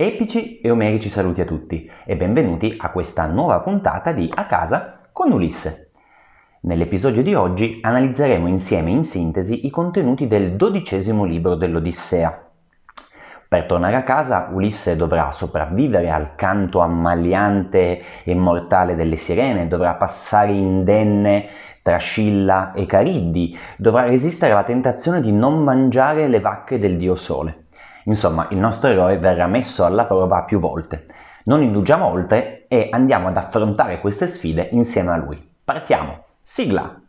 Epici e omerici saluti a tutti e benvenuti a questa nuova puntata di A casa con Ulisse. Nell'episodio di oggi analizzeremo insieme in sintesi i contenuti del dodicesimo libro dell'Odissea. Per tornare a casa Ulisse dovrà sopravvivere al canto ammaliante e mortale delle sirene, dovrà passare indenne tra Scilla e Cariddi, dovrà resistere alla tentazione di non mangiare le vacche del dio Sole. Insomma, il nostro eroe verrà messo alla prova più volte. Non indugiamo oltre e andiamo ad affrontare queste sfide insieme a lui. Partiamo! Sigla!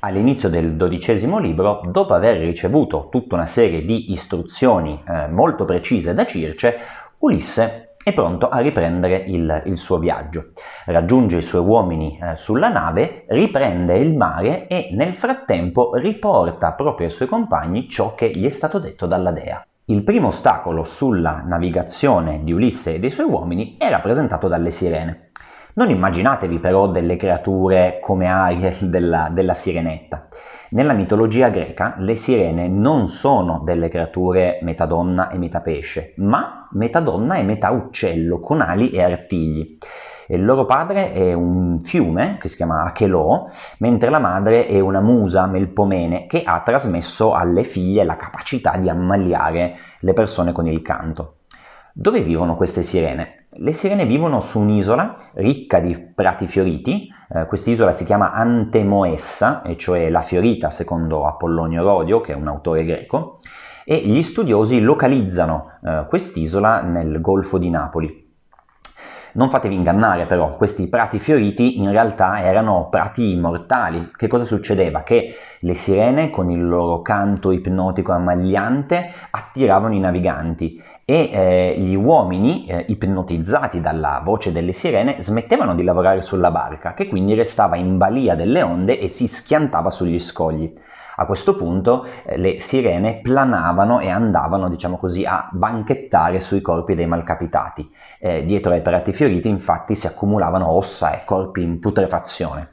All'inizio del dodicesimo libro, dopo aver ricevuto tutta una serie di istruzioni eh, molto precise da Circe, Ulisse è pronto a riprendere il, il, suo viaggio. Raggiunge i suoi uomini eh, sulla nave, riprende il mare e nel frattempo riporta proprio ai suoi compagni ciò che gli è stato detto dalla dea. Il primo ostacolo sulla navigazione di Ulisse e dei suoi uomini è rappresentato dalle sirene. Non immaginatevi però delle creature come Ariel della, della sirenetta. Nella mitologia greca le sirene non sono delle creature metà donna e metà pesce, ma metà donna e metà uccello con ali e artigli. Il loro padre è un fiume che si chiama Achelò, mentre la madre è una musa Melpomene che ha trasmesso alle figlie la capacità di ammaliare le persone con il canto. Dove vivono queste sirene? Le sirene vivono su un'isola ricca di prati fioriti, eh, quest'isola si chiama Antemoessa, e cioè la fiorita secondo Apollonio Rodio, che è un autore greco, e gli studiosi localizzano eh, quest'isola nel Golfo di Napoli. Non fatevi ingannare però, questi prati fioriti in realtà erano prati immortali. Che cosa succedeva? Che le sirene con il loro canto ipnotico ammagliante attiravano i naviganti e eh, gli uomini eh, ipnotizzati dalla voce delle sirene smettevano di lavorare sulla barca che quindi restava in balia delle onde e si schiantava sugli scogli. A questo punto eh, le sirene planavano e andavano, diciamo così, a banchettare sui corpi dei malcapitati. Eh, dietro ai prati fioriti infatti si accumulavano ossa e corpi in putrefazione.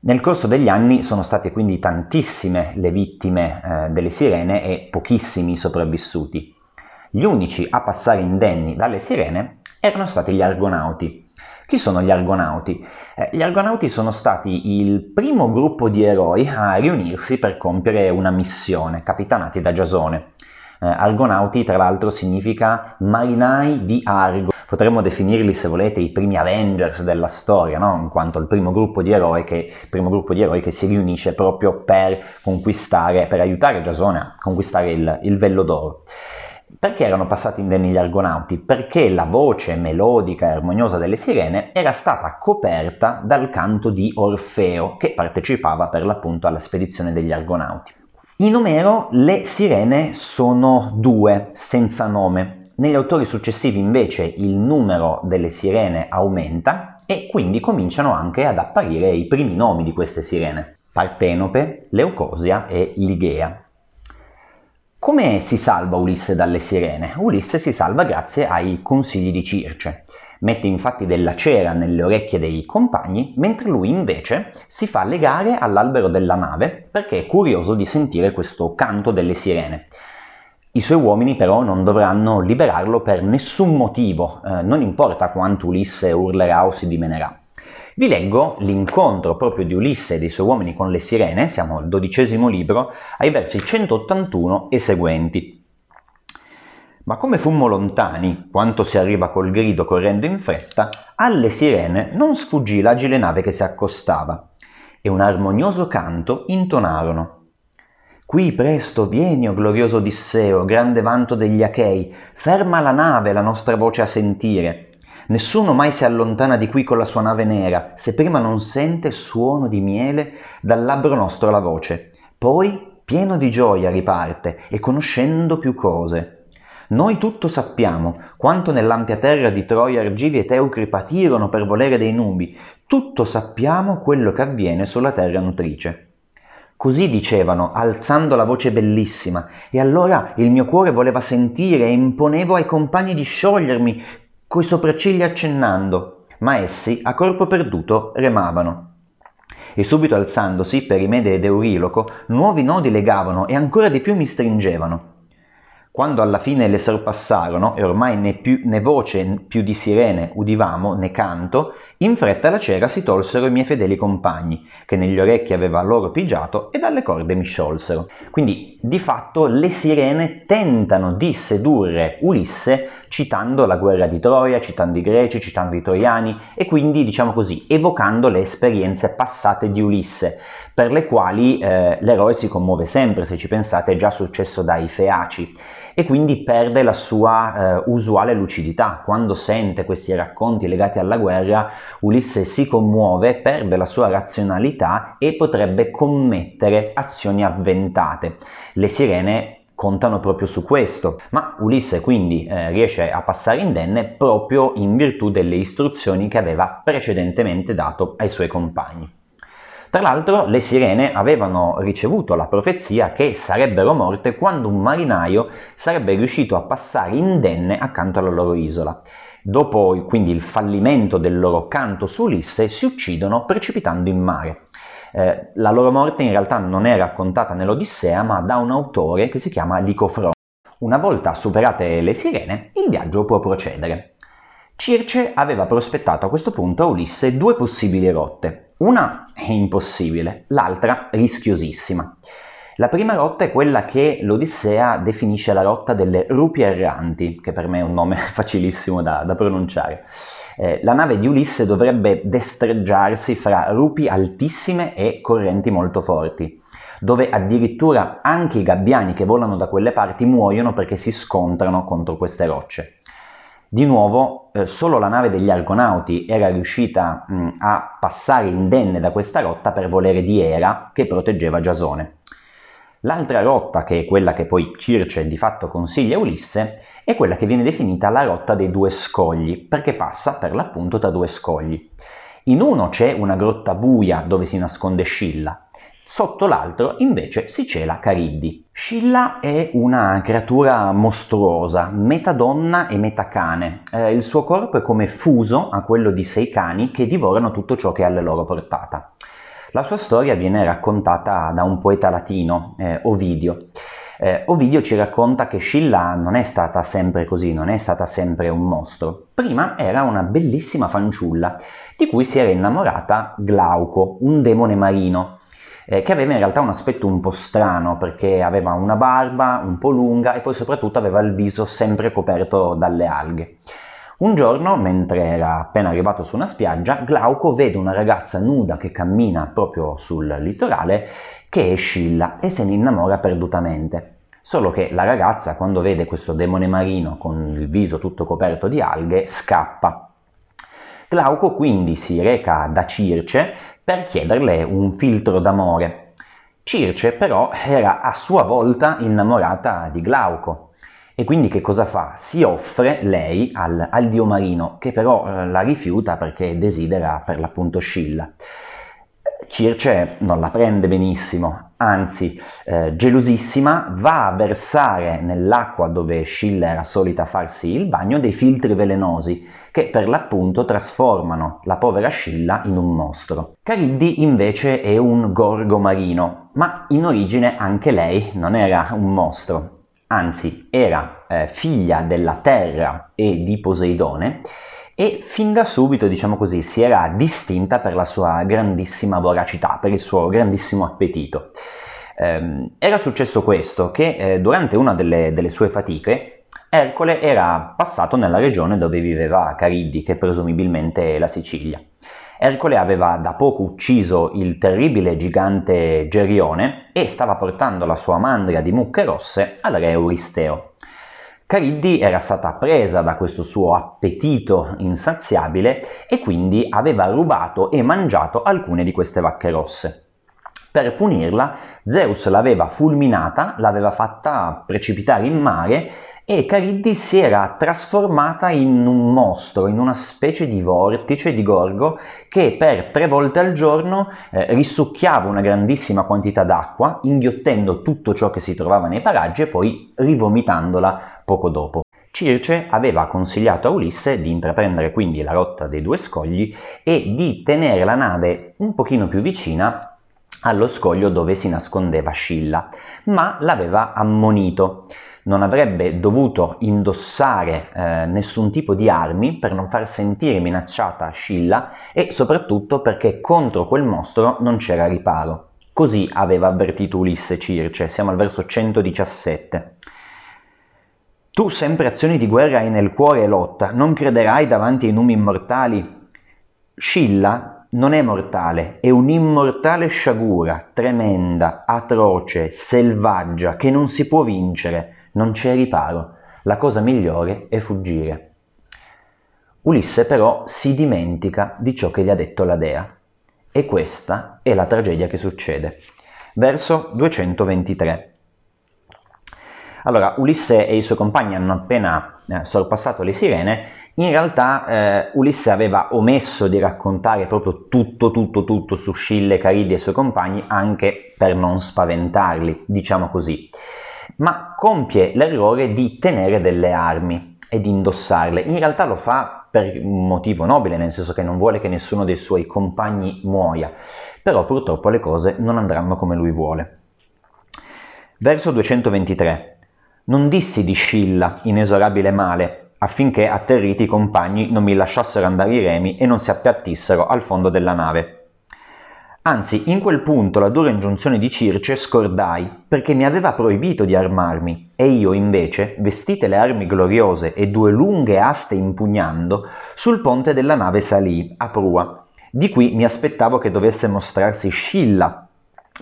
Nel corso degli anni sono state quindi tantissime le vittime eh, delle sirene e pochissimi sopravvissuti. Gli unici a passare indenni dalle sirene erano stati gli argonauti, chi sono gli Argonauti? Eh, gli Argonauti sono stati il primo gruppo di eroi a riunirsi per compiere una missione, capitanati da Giasone. Eh, Argonauti, tra l'altro, significa marinai di Argo. Potremmo definirli, se volete, i primi Avengers della storia, no? in quanto il primo gruppo di eroi che, gruppo di eroi che si riunisce proprio per conquistare, per aiutare Giasone a conquistare il, il Vello d'Oro. Perché erano passati indenni gli argonauti? Perché la voce melodica e armoniosa delle sirene era stata coperta dal canto di Orfeo, che partecipava per l'appunto alla spedizione degli argonauti. In Omero le sirene sono due, senza nome. Negli autori successivi invece il numero delle sirene aumenta e quindi cominciano anche ad apparire i primi nomi di queste sirene. Partenope, Leucosia e Ligea. Come si salva Ulisse dalle sirene? Ulisse si salva grazie ai consigli di Circe. Mette infatti della cera nelle orecchie dei compagni, mentre lui invece si fa legare all'albero della nave perché è curioso di sentire questo canto delle sirene. I suoi uomini però non dovranno liberarlo per nessun motivo, eh, non importa quanto Ulisse urlerà o si dimenerà. Vi leggo l'incontro proprio di Ulisse e dei suoi uomini con le sirene, siamo al dodicesimo libro, ai versi 181 e seguenti. Ma come fummo lontani, quanto si arriva col grido correndo in fretta, alle sirene non sfuggì l'agile nave che si accostava, e un armonioso canto intonarono. Qui presto vieni, o glorioso Odisseo, grande vanto degli Achei, ferma la nave la nostra voce a sentire, Nessuno mai si allontana di qui con la sua nave nera, se prima non sente suono di miele dal labbro nostro la voce. Poi, pieno di gioia, riparte e conoscendo più cose. Noi tutto sappiamo, quanto nell'ampia terra di Troia Argivi e Teucri patirono per volere dei nubi, tutto sappiamo quello che avviene sulla terra nutrice. Così dicevano, alzando la voce bellissima, e allora il mio cuore voleva sentire e imponevo ai compagni di sciogliermi, coi sopracciglia accennando, ma essi a corpo perduto remavano. e subito alzandosi, Perimede ed Euriloco, nuovi nodi legavano e ancora di più mi stringevano. Quando alla fine le sorpassarono e ormai né, più, né voce più di sirene udivamo né canto, in fretta la cera si tolsero i miei fedeli compagni, che negli orecchi aveva loro pigiato e dalle corde mi sciolsero. Quindi, di fatto, le sirene tentano di sedurre Ulisse citando la guerra di Troia, citando i greci, citando i troiani e quindi, diciamo così, evocando le esperienze passate di Ulisse, per le quali eh, l'eroe si commuove sempre, se ci pensate è già successo dai Feaci e quindi perde la sua eh, usuale lucidità. Quando sente questi racconti legati alla guerra, Ulisse si commuove, perde la sua razionalità e potrebbe commettere azioni avventate. Le sirene contano proprio su questo, ma Ulisse quindi eh, riesce a passare indenne proprio in virtù delle istruzioni che aveva precedentemente dato ai suoi compagni. Tra l'altro le sirene avevano ricevuto la profezia che sarebbero morte quando un marinaio sarebbe riuscito a passare indenne accanto alla loro isola. Dopo quindi il fallimento del loro canto su Ulisse si uccidono precipitando in mare. Eh, la loro morte in realtà non è raccontata nell'Odissea ma da un autore che si chiama Licofron. Una volta superate le sirene, il viaggio può procedere. Circe aveva prospettato a questo punto a Ulisse due possibili rotte, una è impossibile, l'altra rischiosissima. La prima rotta è quella che l'Odissea definisce la rotta delle rupi erranti, che per me è un nome facilissimo da, da pronunciare. Eh, la nave di Ulisse dovrebbe destreggiarsi fra rupi altissime e correnti molto forti, dove addirittura anche i gabbiani che volano da quelle parti muoiono perché si scontrano contro queste rocce. Di nuovo, eh, solo la nave degli Argonauti era riuscita mh, a passare indenne da questa rotta per volere di Era che proteggeva Giasone. L'altra rotta, che è quella che poi Circe di fatto consiglia a Ulisse, è quella che viene definita la rotta dei due scogli, perché passa per l'appunto tra due scogli. In uno c'è una grotta buia dove si nasconde Scilla, Sotto l'altro invece si cela Cariddi. Scilla è una creatura mostruosa, metà donna e metà cane. Eh, il suo corpo è come fuso a quello di sei cani che divorano tutto ciò che è alle loro portata. La sua storia viene raccontata da un poeta latino, eh, Ovidio. Eh, Ovidio ci racconta che Scilla non è stata sempre così, non è stata sempre un mostro. Prima era una bellissima fanciulla di cui si era innamorata Glauco, un demone marino eh, che aveva in realtà un aspetto un po' strano perché aveva una barba un po' lunga e poi soprattutto aveva il viso sempre coperto dalle alghe. Un giorno, mentre era appena arrivato su una spiaggia, Glauco vede una ragazza nuda che cammina proprio sul litorale, che è Scilla, e se ne innamora perdutamente. Solo che la ragazza, quando vede questo demone marino con il viso tutto coperto di alghe, scappa. Glauco quindi si reca da Circe per chiederle un filtro d'amore. Circe però era a sua volta innamorata di Glauco e quindi che cosa fa? Si offre lei al, al dio marino che però eh, la rifiuta perché desidera per l'appunto Scilla. Circe non la prende benissimo, anzi, eh, gelosissima, va a versare nell'acqua dove Scilla era solita farsi il bagno dei filtri velenosi che per l'appunto trasformano la povera Scilla in un mostro. Cariddi invece è un gorgo marino, ma in origine anche lei non era un mostro, anzi era eh, figlia della terra e di Poseidone e fin da subito, diciamo così, si era distinta per la sua grandissima voracità, per il suo grandissimo appetito. Eh, era successo questo, che eh, durante una delle, delle, sue fatiche Ercole era passato nella regione dove viveva Cariddi, che presumibilmente è la Sicilia. Ercole aveva da poco ucciso il terribile gigante Gerione e stava portando la sua mandria di mucche rosse al re Euristeo. Cariddi era stata presa da questo suo appetito insaziabile e quindi aveva rubato e mangiato alcune di queste vacche rosse. Per punirla, Zeus l'aveva fulminata, l'aveva fatta precipitare in mare e Cariddi si era trasformata in un mostro, in una specie di vortice di gorgo che per tre volte al giorno eh, risucchiava una grandissima quantità d'acqua, inghiottendo tutto ciò che si trovava nei paraggi e poi rivomitandola poco dopo. Circe aveva consigliato a Ulisse di intraprendere quindi la rotta dei due scogli e di tenere la nave un pochino più vicina allo scoglio dove si nascondeva Scilla, ma l'aveva ammonito. Non avrebbe dovuto indossare eh, nessun tipo di armi per non far sentire minacciata Scilla e soprattutto perché contro quel mostro non c'era riparo. Così aveva avvertito Ulisse Circe, siamo al verso 117. Tu sempre azioni di guerra hai nel cuore e lotta, non crederai davanti ai numi immortali? Scilla non è mortale, è un'immortale sciagura, tremenda, atroce, selvaggia, che non si può vincere, non c'è riparo. La cosa migliore è fuggire. Ulisse però si dimentica di ciò che gli ha detto la dea. E questa è la tragedia che succede. Verso 223. Allora, Ulisse e i suoi compagni hanno appena eh, sorpassato le sirene, in realtà eh, Ulisse aveva omesso di raccontare proprio tutto, tutto, tutto su Scille, Caridi e i suoi compagni, anche per non spaventarli, diciamo così. Ma compie l'errore di tenere delle armi e di indossarle. In realtà lo fa per un motivo nobile, nel senso che non vuole che nessuno dei suoi compagni muoia, però purtroppo le cose non andranno come lui vuole. Verso 223. Non dissi di Scilla, inesorabile male, affinché atterriti i compagni non mi lasciassero andare i remi e non si appiattissero al fondo della nave. Anzi, in quel punto la dura ingiunzione di Circe scordai, perché mi aveva proibito di armarmi, e io invece, vestite le armi gloriose e due lunghe aste impugnando, sul ponte della nave salì, a prua. Di qui mi aspettavo che dovesse mostrarsi Scilla,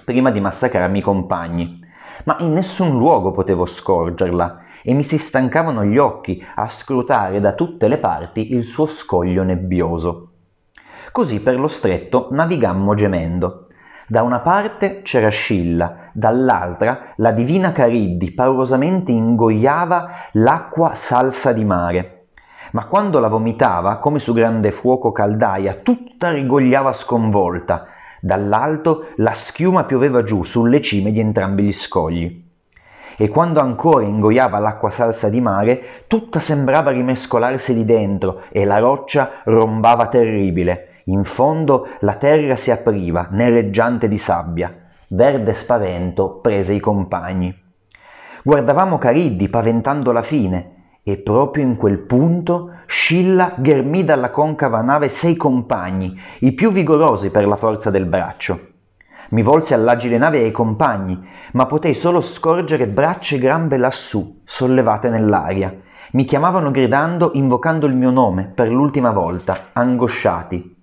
prima di massacrarmi i compagni ma in nessun luogo potevo scorgerla e mi si stancavano gli occhi a scrutare da tutte le parti il suo scoglio nebbioso. Così per lo stretto navigammo gemendo. Da una parte c'era Scilla, dall'altra la divina Cariddi paurosamente ingoiava l'acqua salsa di mare. Ma quando la vomitava, come su grande fuoco caldaia, tutta rigogliava sconvolta, Dall'alto la schiuma pioveva giù sulle cime di entrambi gli scogli. E quando ancora ingoiava l'acqua salsa di mare, tutta sembrava rimescolarsi lì dentro e la roccia rombava terribile. In fondo la terra si apriva, nereggiante di sabbia. Verde spavento prese i compagni. Guardavamo Cariddi paventando la fine, e proprio in quel punto Scilla ghermì dalla concava nave sei compagni, i più vigorosi per la forza del braccio. Mi volsi all'agile nave e ai compagni, ma potei solo scorgere braccia e gambe lassù, sollevate nell'aria. Mi chiamavano gridando, invocando il mio nome per l'ultima volta, angosciati.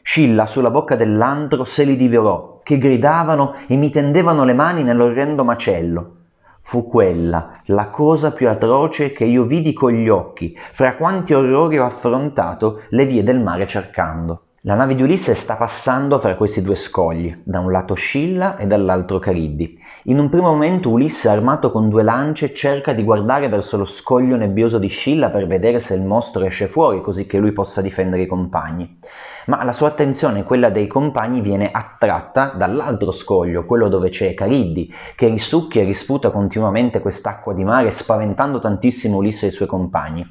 Scilla sulla bocca dell'antro se li divorò, che gridavano e mi tendevano le mani nell'orrendo macello. Fu quella la cosa più atroce che io vidi con gli occhi, fra quanti orrori ho affrontato le vie del mare cercando. La nave di Ulisse sta passando fra questi due scogli, da un lato Scilla e dall'altro Cariddi. In un primo momento Ulisse, armato con due lance, cerca di guardare verso lo scoglio nebbioso di Scilla per vedere se il mostro esce fuori, così che lui possa difendere i compagni. Ma la sua attenzione, quella dei compagni, viene attratta dall'altro scoglio, quello dove c'è Cariddi, che risucchia e risputa continuamente quest'acqua di mare, spaventando tantissimo Ulisse e i suoi compagni.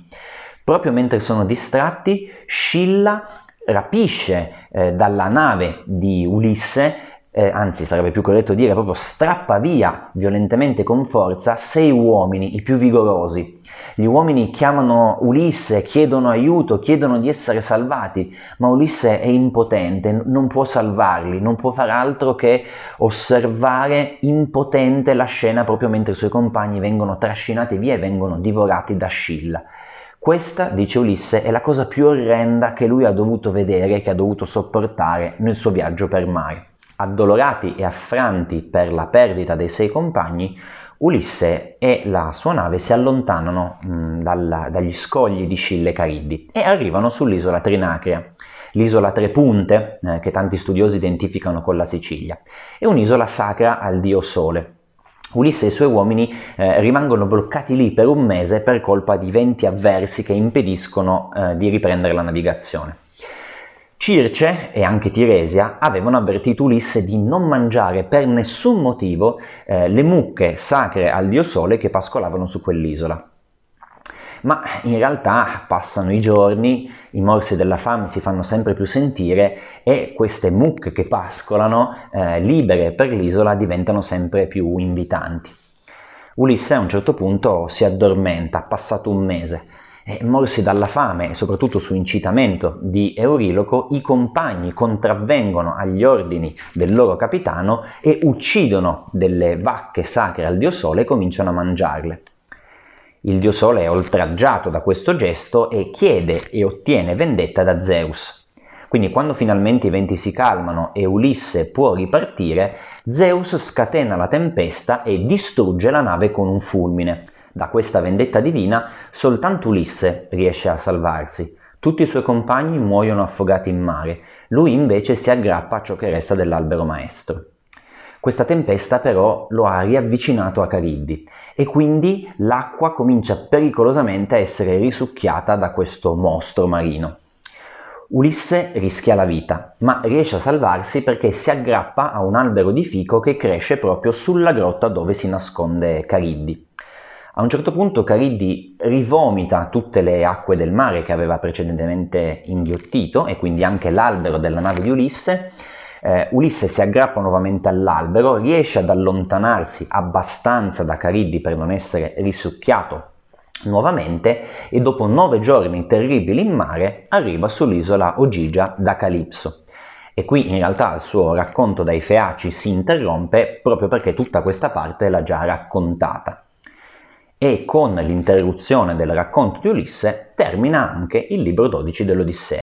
Proprio mentre sono distratti, Scilla rapisce eh, dalla nave di Ulisse, eh, anzi sarebbe più corretto dire proprio strappa via violentemente con forza sei uomini, i più vigorosi. Gli uomini chiamano Ulisse, chiedono aiuto, chiedono di essere salvati, ma Ulisse è impotente, non può salvarli, non può fare altro che osservare impotente la scena proprio mentre i suoi compagni vengono trascinati via e vengono divorati da Scilla. Questa, dice Ulisse, è la cosa più orrenda che lui ha dovuto vedere, che ha dovuto sopportare nel suo viaggio per mare. Addolorati e affranti per la perdita dei sei compagni, Ulisse e la sua nave si allontanano mh, dalla, dagli scogli di Scille Cariddi e arrivano sull'isola Trinacria. L'isola Tre Punte, eh, che tanti studiosi identificano con la Sicilia, è un'isola sacra al dio Sole, Ulisse e i suoi uomini eh, rimangono bloccati lì per un mese per colpa di venti avversi che impediscono eh, di riprendere la navigazione. Circe e anche Tiresia avevano avvertito Ulisse di non mangiare per nessun motivo eh, le mucche sacre al dio Sole che pascolavano su quell'isola. Ma in realtà passano i giorni, i morsi della fame si fanno sempre più sentire e queste mucche che pascolano eh, libere per l'isola diventano sempre più invitanti. Ulisse a un certo punto si addormenta, passato un mese, e morsi dalla fame e soprattutto su incitamento di Euriloco, i compagni contravvengono agli ordini del loro capitano e uccidono delle vacche sacre al dio Sole e cominciano a mangiarle. Il dio Sole è oltraggiato da questo gesto e chiede e ottiene vendetta da Zeus. Quindi quando finalmente i venti si calmano e Ulisse può ripartire, Zeus scatena la tempesta e distrugge la nave con un fulmine. Da questa vendetta divina soltanto Ulisse riesce a salvarsi. Tutti i suoi compagni muoiono affogati in mare, lui invece si aggrappa a ciò che resta dell'albero maestro. Questa tempesta però lo ha riavvicinato a Cariddi e quindi l'acqua comincia pericolosamente a essere risucchiata da questo mostro marino. Ulisse rischia la vita, ma riesce a salvarsi perché si aggrappa a un albero di fico che cresce proprio sulla grotta dove si nasconde Cariddi. A un certo punto Cariddi rivomita tutte le acque del mare che aveva precedentemente inghiottito e quindi anche l'albero della nave di Ulisse eh, Ulisse si aggrappa nuovamente all'albero, riesce ad allontanarsi abbastanza da Cariddi per non essere risucchiato nuovamente e dopo nove giorni terribili in mare arriva sull'isola Ogigia da Calipso. E qui in realtà il suo racconto dai Feaci si interrompe proprio perché tutta questa parte l'ha già raccontata. E con l'interruzione del racconto di Ulisse termina anche il libro 12 dell'Odissea.